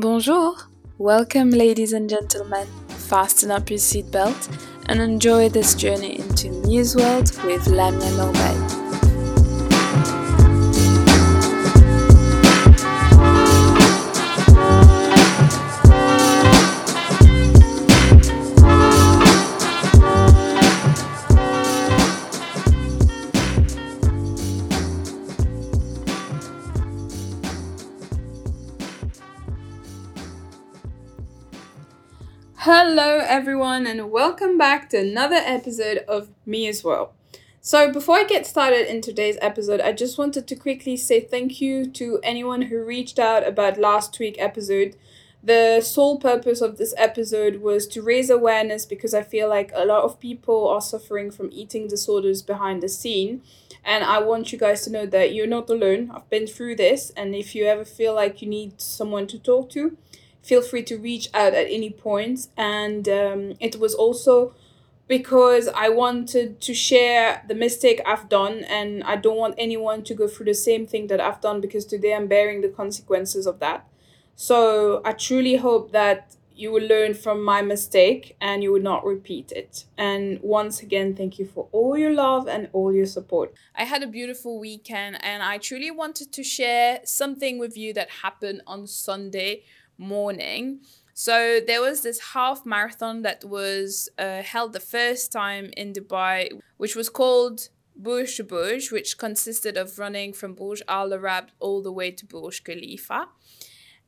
Bonjour! Welcome, ladies and gentlemen. Fasten up your seatbelt and enjoy this journey into Muse World with Lamia Norbert. Hello, everyone, and welcome back to another episode of Mia's World. So, before I get started in today's episode, I just wanted to quickly say thank you to anyone who reached out about last week's episode. The sole purpose of this episode was to raise awareness because I feel like a lot of people are suffering from eating disorders behind the scene. And I want you guys to know that you're not alone. I've been through this, and if you ever feel like you need someone to talk to, feel free to reach out at any point. And um, it was also because I wanted to share the mistake I've done, and I don't want anyone to go through the same thing that I've done because today I'm bearing the consequences of that. So I truly hope that you will learn from my mistake and you will not repeat it. And once again, thank you for all your love and all your support. I had a beautiful weekend and I truly wanted to share something with you that happened on Sunday morning. So there was this half marathon that was uh, held the first time in Dubai, which was called Burj Burj, which consisted of running from Burj Al Arab all the way to Burj Khalifa.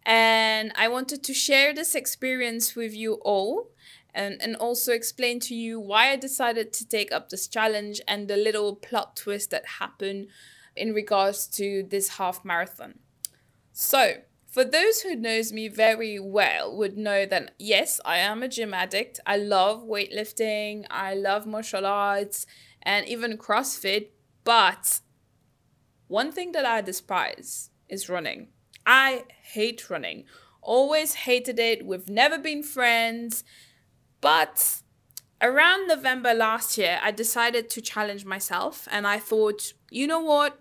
And I wanted to share this experience with you all and, and also explain to you why I decided to take up this challenge and the little plot twist that happened in regards to this half marathon. So, for those who knows me very well would know that yes, I am a gym addict. I love weightlifting, I love martial arts and even CrossFit, but one thing that I despise is running. I hate running. Always hated it. We've never been friends. But around November last year, I decided to challenge myself and I thought, you know what?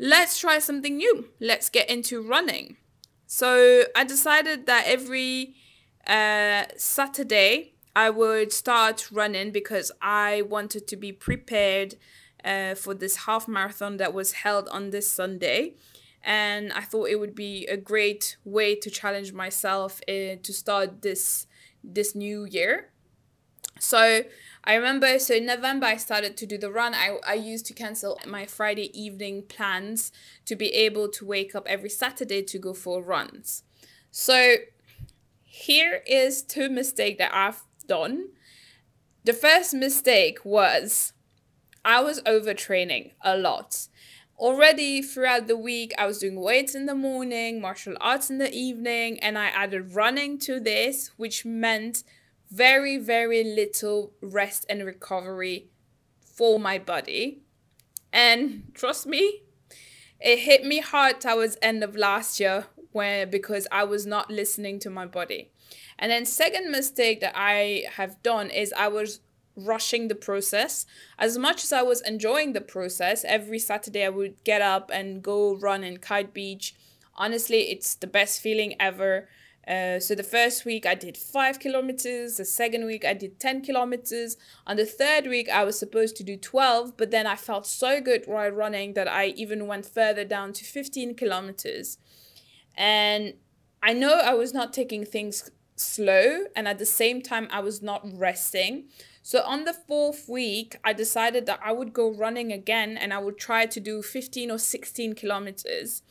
Let's try something new. Let's get into running. So I decided that every uh, Saturday I would start running because I wanted to be prepared uh, for this half marathon that was held on this Sunday. And I thought it would be a great way to challenge myself uh, to start this this new year. So I remember, so in November, I started to do the run. I, I used to cancel my Friday evening plans to be able to wake up every Saturday to go for runs. So here is two mistakes that I've done. The first mistake was I was overtraining a lot. Already throughout the week, I was doing weights in the morning, martial arts in the evening, and I added running to this, which meant very, very little rest and recovery for my body. And trust me, it hit me hard towards end of last year when because I was not listening to my body. And then second mistake that I have done is I was rushing the process. As much as I was enjoying the process, every Saturday I would get up and go run in Kite Beach. Honestly, it's the best feeling ever. Uh, so the first week I did five kilometers. The second week I did 10 kilometers. On the third week I was supposed to do 12, but then I felt so good while running that I even went further down to 15 kilometers. And I know I was not taking things slow, and at the same time, I was not resting. So on the fourth week, I decided that I would go running again and I would try to do 15 or 16 kilometers.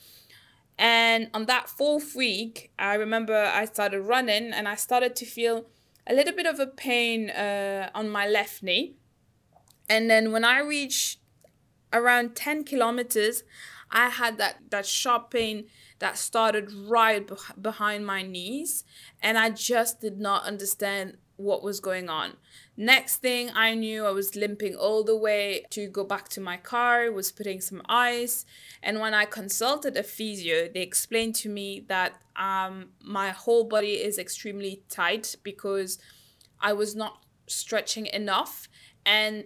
And on that fourth week, I remember I started running and I started to feel a little bit of a pain uh, on my left knee. And then when I reached around 10 kilometers, I had that, that sharp pain that started right beh- behind my knees. And I just did not understand what was going on. Next thing I knew, I was limping all the way to go back to my car, was putting some ice. And when I consulted a physio, they explained to me that um, my whole body is extremely tight because I was not stretching enough. And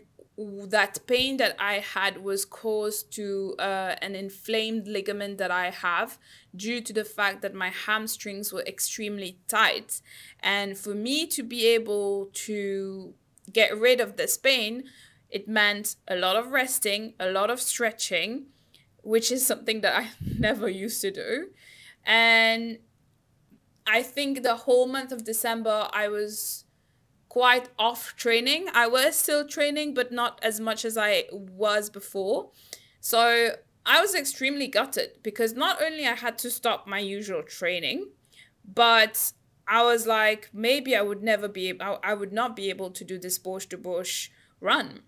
that pain that I had was caused to uh, an inflamed ligament that I have due to the fact that my hamstrings were extremely tight. And for me to be able to get rid of this pain, it meant a lot of resting, a lot of stretching, which is something that I never used to do. And I think the whole month of December, I was quite off training. I was still training, but not as much as I was before. So I was extremely gutted because not only I had to stop my usual training, but I was like, maybe I would never be, I would not be able to do this Burj du Burj run.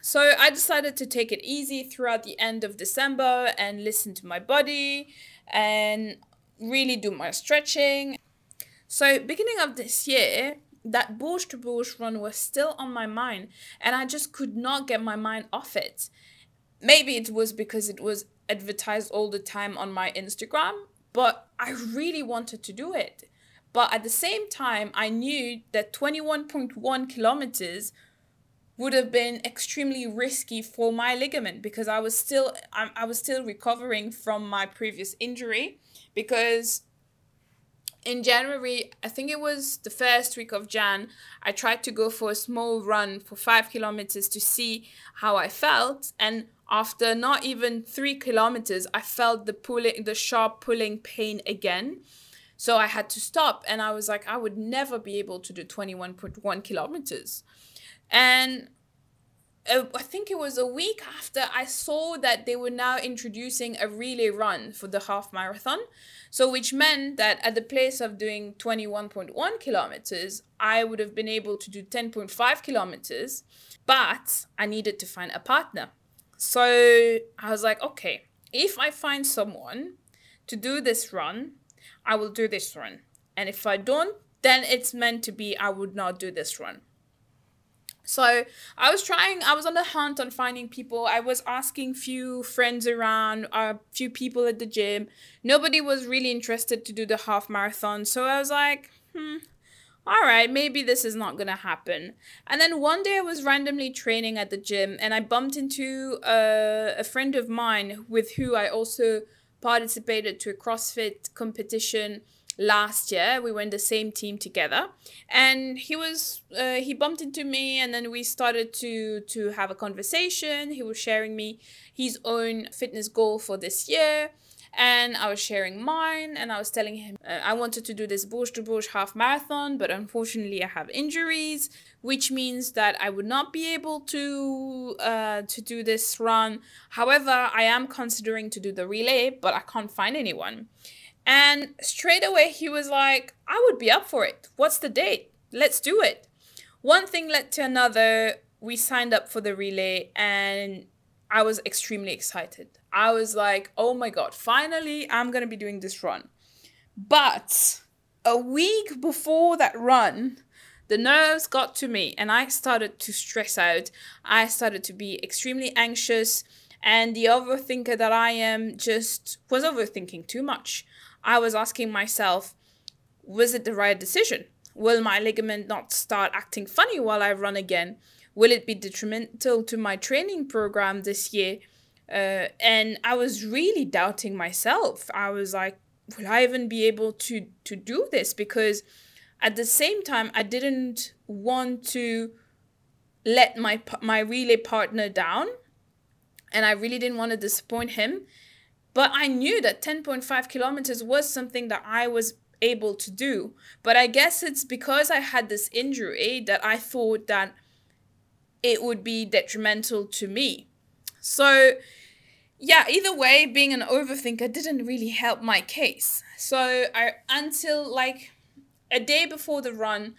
So I decided to take it easy throughout the end of December and listen to my body and really do my stretching. So beginning of this year, that Burj to Burj run was still on my mind and I just could not get my mind off it. Maybe it was because it was advertised all the time on my Instagram, but I really wanted to do it. But at the same time, I knew that 21.1 kilometers would have been extremely risky for my ligament because I was still I, I was still recovering from my previous injury because in January, I think it was the first week of Jan, I tried to go for a small run for five kilometers to see how I felt. And after not even three kilometers, I felt the pulling, the sharp pulling pain again. So I had to stop. And I was like, I would never be able to do 21.1 kilometers. And I think it was a week after I saw that they were now introducing a relay run for the half marathon. So, which meant that at the place of doing 21.1 kilometers, I would have been able to do 10.5 kilometers, but I needed to find a partner. So, I was like, okay, if I find someone to do this run, I will do this run. And if I don't, then it's meant to be I would not do this run. So I was trying, I was on the hunt on finding people. I was asking few friends around, a uh, few people at the gym. Nobody was really interested to do the half marathon. So I was like, hmm, all right, maybe this is not to happen. And then one day I was randomly training at the gym and I bumped into a, a friend of mine with who I also participated to a CrossFit competition last year. We were in the same team together, and he was uh, he bumped into me, and then we started to to have a conversation. He was sharing me his own fitness goal for this year. And I was sharing mine, and I was telling him uh, I wanted to do this Burj du Burj half marathon, but unfortunately I have injuries, which means that I would not be able to uh, to do this run. However, I am considering to do the relay, but I can't find anyone. And straight away, he was like, I would be up for it. What's the date? Let's do it. One thing led to another. We signed up for the relay, and I was extremely excited. I was like, oh my God, finally, I'm going to be doing this run. But a week before that run, the nerves got to me and I started to stress out. I started to be extremely anxious, and the overthinker that I am just was overthinking too much. I was asking myself, was it the right decision? Will my ligament not start acting funny while I run again? Will it be detrimental to my training program this year? Uh, and I was really doubting myself. I was like, will I even be able to to do this? Because at the same time, I didn't want to let my my relay partner down, and I really didn't want to disappoint him. But I knew that 10.5 kilometers was something that I was able to do. But I guess it's because I had this injury that I thought that it would be detrimental to me. So, yeah, either way, being an overthinker didn't really help my case. So, I until like a day before the run,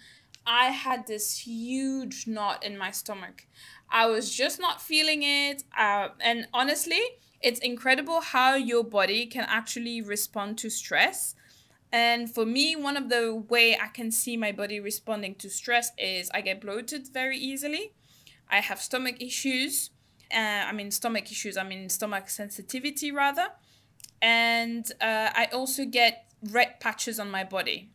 I had this huge knot in my stomach. I was just not feeling it. Uh, and honestly, it's incredible how your body can actually respond to stress. And for me, one of the way I can see my body responding to stress is I get bloated very easily. I have stomach issues. Uh, I mean, stomach issues, I mean, stomach sensitivity rather. And uh, I also get red patches on my body.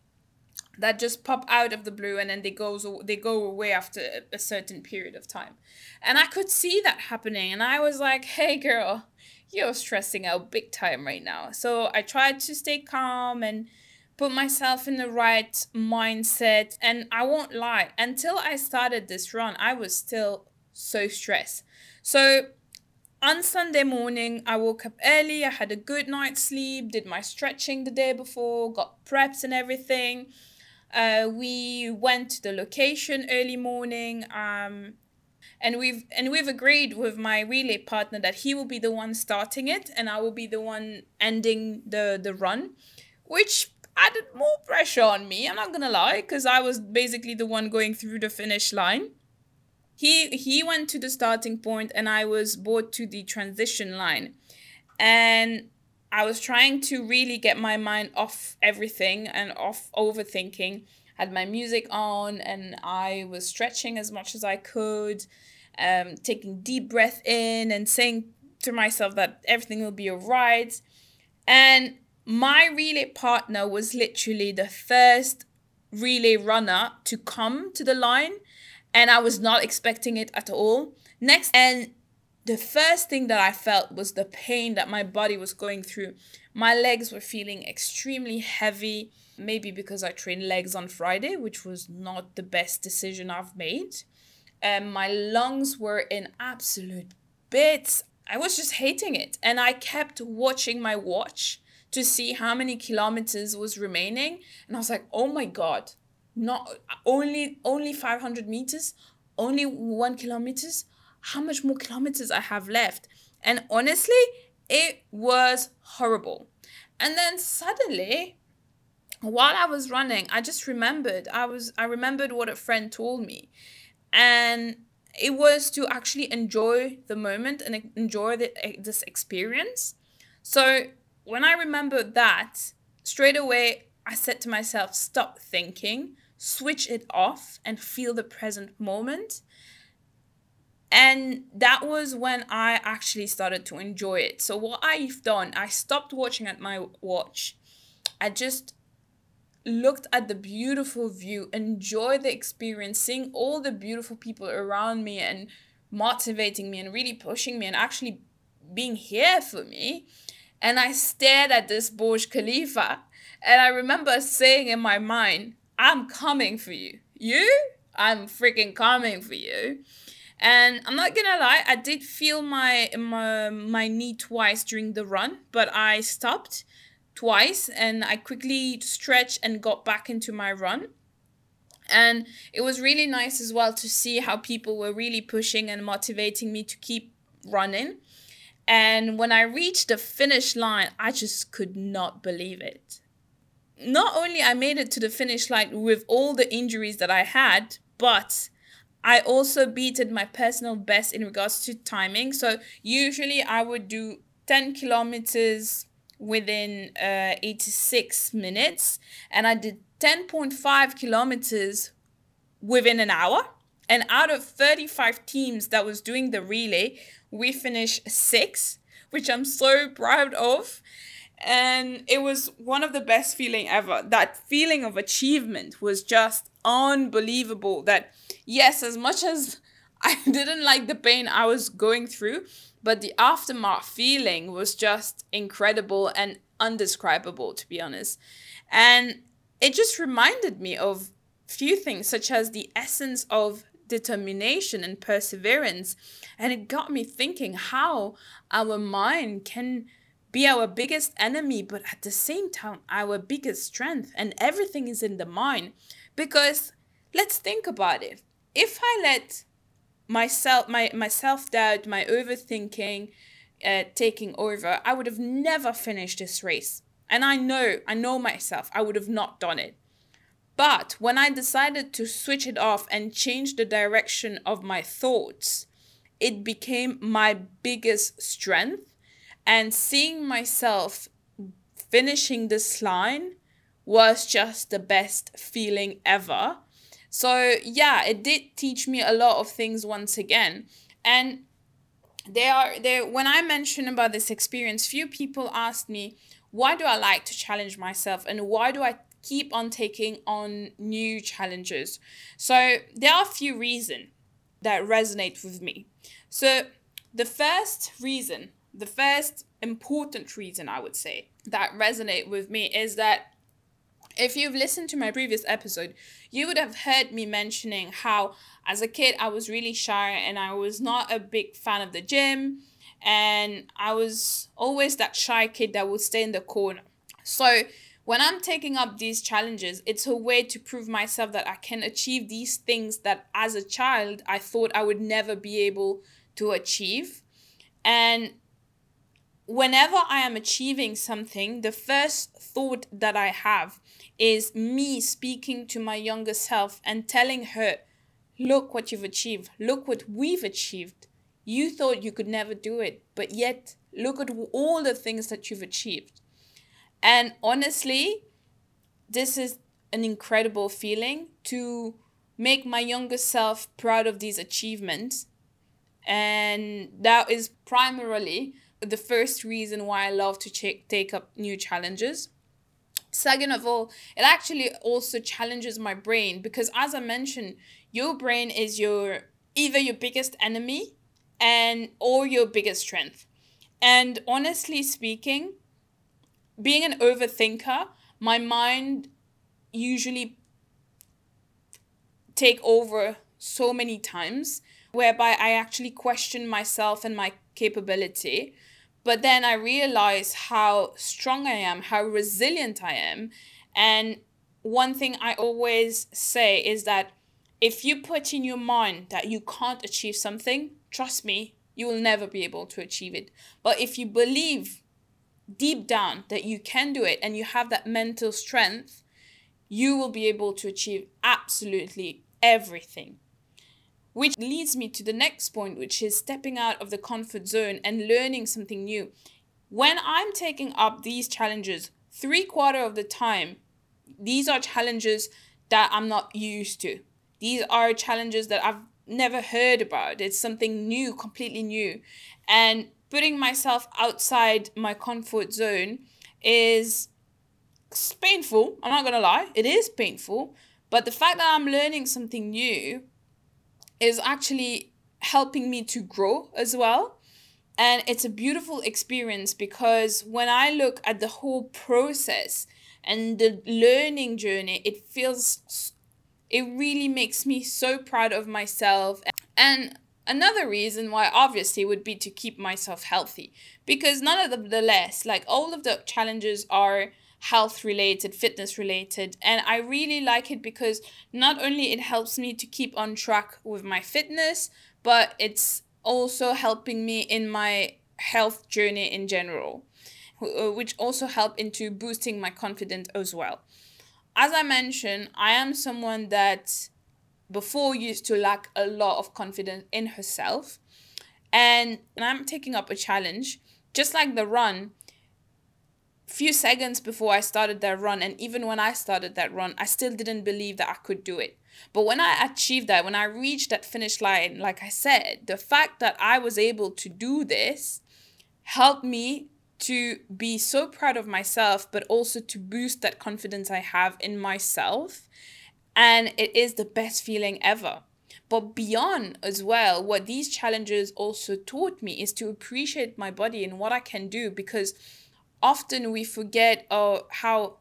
that just pop out of the blue and then they goes they go away after a certain period of time and i could see that happening and i was like hey girl you're stressing out big time right now so i tried to stay calm and put myself in the right mindset and i won't lie until i started this run i was still so stressed so on Sunday morning, I woke up early. I had a good night's sleep, did my stretching the day before, got preps and everything. Uh, we went to the location early morning. Um, and we've and we've agreed with my relay partner that he will be the one starting it and I will be the one ending the the run, which added more pressure on me. I'm not gonna lie, because I was basically the one going through the finish line he he went to the starting point and I was brought to the transition line. And I was trying to really get my mind off everything and off overthinking. Had my music on and I was stretching as much as I could, um, taking deep breath in and saying to myself that everything will be alright. And my relay partner was literally the first relay runner to come to the line and I was not expecting it at all. Next, and the first thing that I felt was the pain that my body was going through. My legs were feeling extremely heavy, maybe because I trained legs on Friday, which was not the best decision I've made. And my lungs were in absolute bits. I was just hating it. And I kept watching my watch to see how many kilometers was remaining. And I was like, oh my God, not only only 500 meters only one kilometers how much more kilometers i have left and honestly it was horrible and then suddenly while i was running i just remembered i was i remembered what a friend told me and it was to actually enjoy the moment and enjoy the, eh, this experience so when i remembered that straight away i said to myself stop thinking switch it off and feel the present moment. And that was when I actually started to enjoy it. So, what I've done, I stopped watching at my watch. I just looked at the beautiful view, enjoyed the experience, seeing all the beautiful people around me and motivating me and really pushing me and actually being here for me. And I stared at this Burj Khalifa. And I remember saying in my mind, I'm coming for you. You? I'm freaking coming for you. And I'm not gonna lie, I did feel my, my my knee twice during the run, but I stopped twice and I quickly stretched and got back into my run. And it was really nice as well to see how people were really pushing and motivating me to keep running. And when I reached the finish line, I just could not believe it not only I made it to the finish line with all the injuries that I had, but I also beated my personal best in regards to timing. So usually I would do 10 kilometers within uh, 86 minutes, and I did 10.5 kilometers within an hour. And out of 35 teams that was doing the relay, we finished six, which I'm so proud of and it was one of the best feeling ever that feeling of achievement was just unbelievable that yes as much as i didn't like the pain i was going through but the aftermath feeling was just incredible and undescribable to be honest and it just reminded me of few things such as the essence of determination and perseverance and it got me thinking how our mind can be our biggest enemy, but at the same time, our biggest strength. And everything is in the mind. Because let's think about it. If I let myself, my, my self doubt, my overthinking, uh, taking over, I would have never finished this race. And I know, I know myself, I would have not done it. But when I decided to switch it off and change the direction of my thoughts, it became my biggest strength and seeing myself finishing this line was just the best feeling ever. So, yeah, it did teach me a lot of things once again. And they are there when I mentioned about this experience, few people asked me, why do I like to challenge myself and why do I keep on taking on new challenges? So there are a few reasons that resonate with me. So the first reason, the first important reason I would say that resonate with me is that if you've listened to my previous episode, you would have heard me mentioning how as a kid I was really shy and I was not a big fan of the gym and I was always that shy kid that would stay in the corner. So when I'm taking up these challenges, it's a way to prove myself that I can achieve these things that as a child I thought I would never be able to achieve. And whenever I am achieving something, the first thought that I have is me speaking to my younger self and telling her, Look what you've achieved. Look what we've achieved. You thought you could never do it, but yet look at all the things that you've achieved. And honestly, this is an incredible feeling to make my younger self proud of these achievements. And that is primarily the first reason why I love to ch- take up new challenges. Second of all, it actually also challenges my brain because, as I mentioned, your brain is your either your biggest enemy and or your biggest strength. And honestly speaking, being an overthinker, my mind usually take over so many times whereby I actually question myself and my capability. But then I realize how strong I am, how resilient I am. And one thing I always say is that if you put in your mind that you can't achieve something, trust me, you will never be able to achieve it. But if you believe deep down that you can do it and you have that mental strength, you will be able to achieve absolutely everything. Which leads me to the next point, which is stepping out of the comfort zone and learning something new. When I'm taking up these challenges, three quarter of the time, these are challenges that I'm not used to. These are challenges that I've never heard about. It's something new, completely new. And putting myself outside my comfort zone is painful. I'm not going to lie, it is painful. But the fact that I'm learning something new is actually helping me to grow as well. And it's a beautiful experience because when I look at the whole process and the learning journey, it feels, it really makes me so proud of myself. And Another reason why obviously would be to keep myself healthy because none of the less like all of the challenges are health related, fitness related, and I really like it because not only it helps me to keep on track with my fitness, but it's also helping me in my health journey in general, uh, which also help into boosting my confidence as well. As I mentioned, I am someone that before used to lack a lot of confidence in herself. And, and I'm taking up a challenge, just like the run. Few seconds before I started that run, and even when I started that run, I still didn't believe that I could do it. But when I achieved that, when I reached that finish line, like I said, the fact that I was able to do this helped me to be so proud of myself, but also to boost that confidence I have in myself and it is the best feeling ever. But beyond as well, what these challenges also taught me is to appreciate my body and what I can do because often we forget uh, how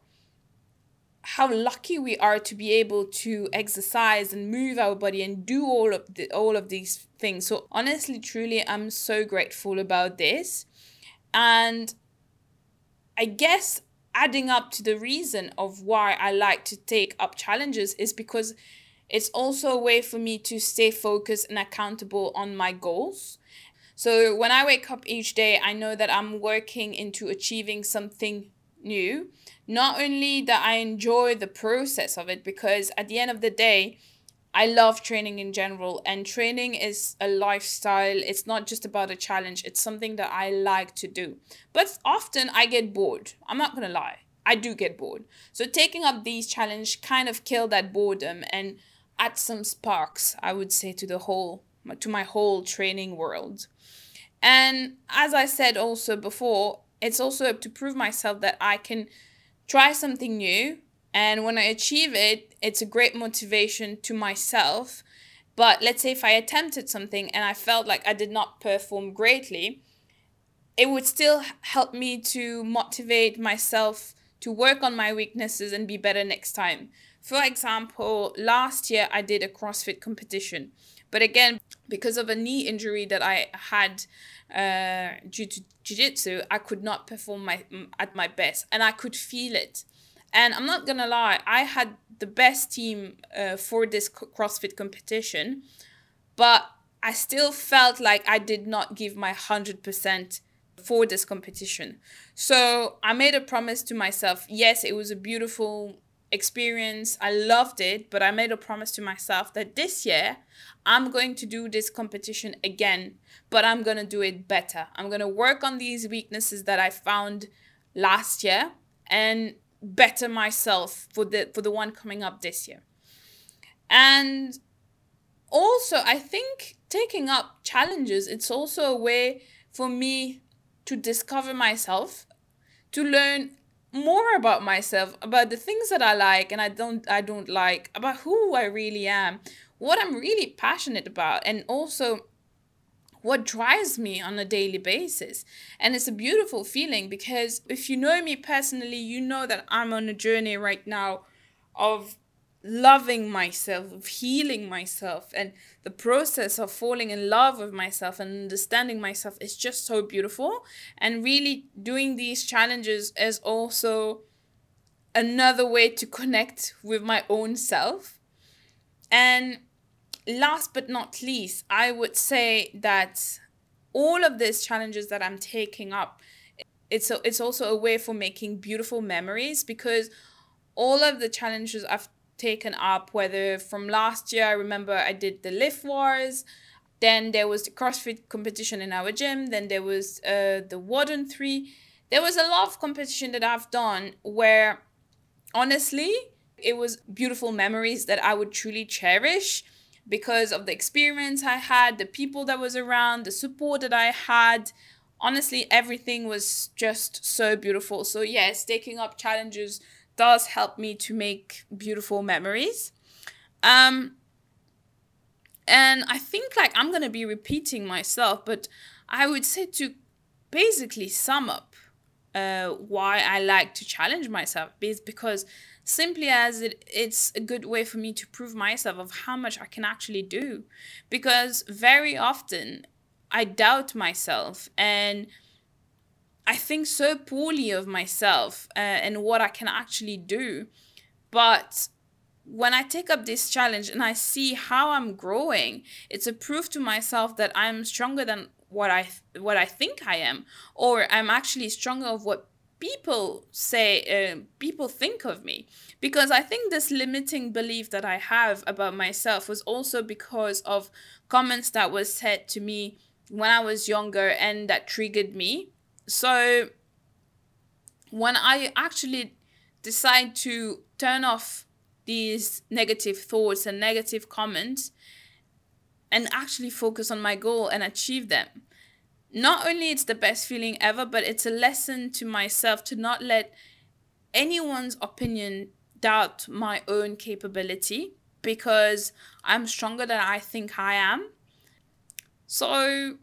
how lucky we are to be able to exercise and move our body and do all of the, all of these things. So honestly, truly, I'm so grateful about this, and I guess adding up to the reason of why I like to take up challenges is because it's also a way for me to stay focused and accountable on my goals. So when I wake up each day, I know that I'm working into achieving something new. Not only that I enjoy the process of it, because at the end of the day, I love training in general, and training is a lifestyle. It's not just about a challenge, it's something that I like to do. But often I get bored. I'm not gonna lie, I do get bored. So taking up these challenge kind of kill that boredom and add some sparks, I would say, to the whole to my whole training world. And as I said also before, it's also to prove myself that I can try something new. And when I achieve it, it's a great motivation to myself. But let's say if I attempted something and I felt like I did not perform greatly, it would still help me to motivate myself to work on my weaknesses and be better next time. For example, last year I did a CrossFit competition, but again, because of a knee injury that I had uh, due to jiu-jitsu, I could not perform my at my best, and I could feel it. And I'm not gonna lie, I had the best team uh, for this CrossFit competition, but I still felt like I did not give my hundred percent for this competition. So I made a promise to myself. Yes, it was a beautiful experience. I loved it, but I made a promise to myself that this year I'm going to do this competition again, but I'm going to do it better. I'm going to work on these weaknesses that I found last year and better myself for the for the one coming up this year. And also, I think taking up challenges, it's also a way for me to discover myself, to learn more about myself, about the things that I like and I don't I don't like, about who I really am, what I'm really passionate about, and also what drives me on a daily basis. And it's a beautiful feeling because if you know me personally, you know that I'm on a journey right now of loving myself, of healing myself, and the process of falling in love with myself and understanding myself is just so beautiful. And really doing these challenges is also another way to connect with my own self. And last but not least, I would say that all of these challenges that I'm taking up, it's a, it's also a way for making beautiful memories because all of the challenges I've taken up, whether from last year, I remember I did the lift wars. Then there was the CrossFit competition in our gym. Then there was uh, the Warden 3. There was a lot of competition that I've done where honestly, it was beautiful memories that I would truly cherish because of the experience I had, the people that was around, the support that I had. Honestly, everything was just so beautiful. So yes, taking up challenges does help me to make beautiful memories. Um, and I think like I'm gonna be repeating myself, but I would say to basically sum up uh, why I like to challenge myself is because simply as it it's a good way for me to prove myself of how much I can actually do because very often I doubt myself and I think so poorly of myself uh, and what I can actually do. But when I take up this challenge and I see how I'm growing, it's a proof to myself that I'm stronger than what I what I think I am, or I'm actually stronger of what people say uh, people think of me because i think this limiting belief that i have about myself was also because of comments that was said to me when i was younger and that triggered me so when I actually decide to turn off these negative thoughts and negative comments and actually focus on my goal and achieve them not only it's the best feeling ever but it's a lesson to myself to not let anyone's opinion doubt my own capability because i'm stronger than i think i am. So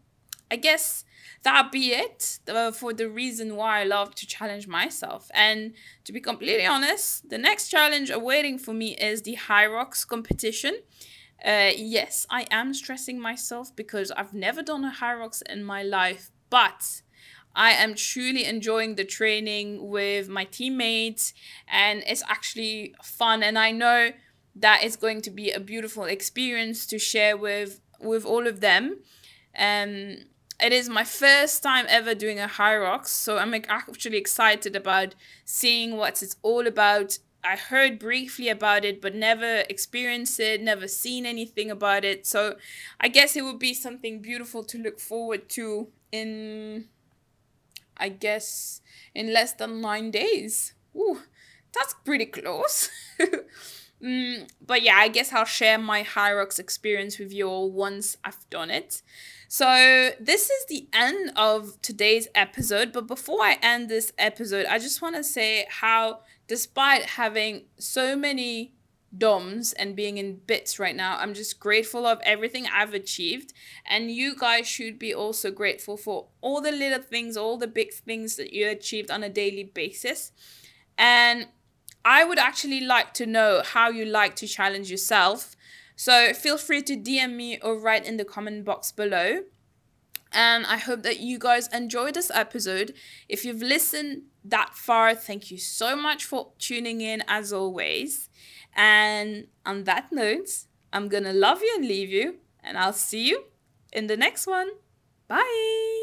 i guess that be it uh, for the reason why I love to challenge myself. And to be completely honest, the next challenge awaiting for me is the Hyrox competition. Uh, yes, I am stressing myself because I've never done a Hyrox in my life, but I am truly enjoying the training with my teammates and it's actually fun and I know that it's going to be a beautiful experience to share with with all of them. Um it is my first time ever doing a Hyrox, so I'm actually excited about seeing what it's all about. I heard briefly about it, but never experienced it, never seen anything about it. So I guess it would be something beautiful to look forward to in, I guess, in less than nine days. Ooh, that's pretty close. Mm, but yeah, I guess I'll share my Hyrox experience with you all once I've done it. So, this is the end of today's episode. But before I end this episode, I just want to say how, despite having so many DOMs and being in bits right now, I'm just grateful of everything I've achieved. And you guys should be also grateful for all the little things, all the big things that you achieved on a daily basis. And I would actually like to know how you like to challenge yourself. So feel free to DM me or write in the comment box below. And I hope that you guys enjoyed this episode. If you've listened that far, thank you so much for tuning in as always. And on that note, I'm gonna love you and leave you, and I'll see you in the next one. Bye.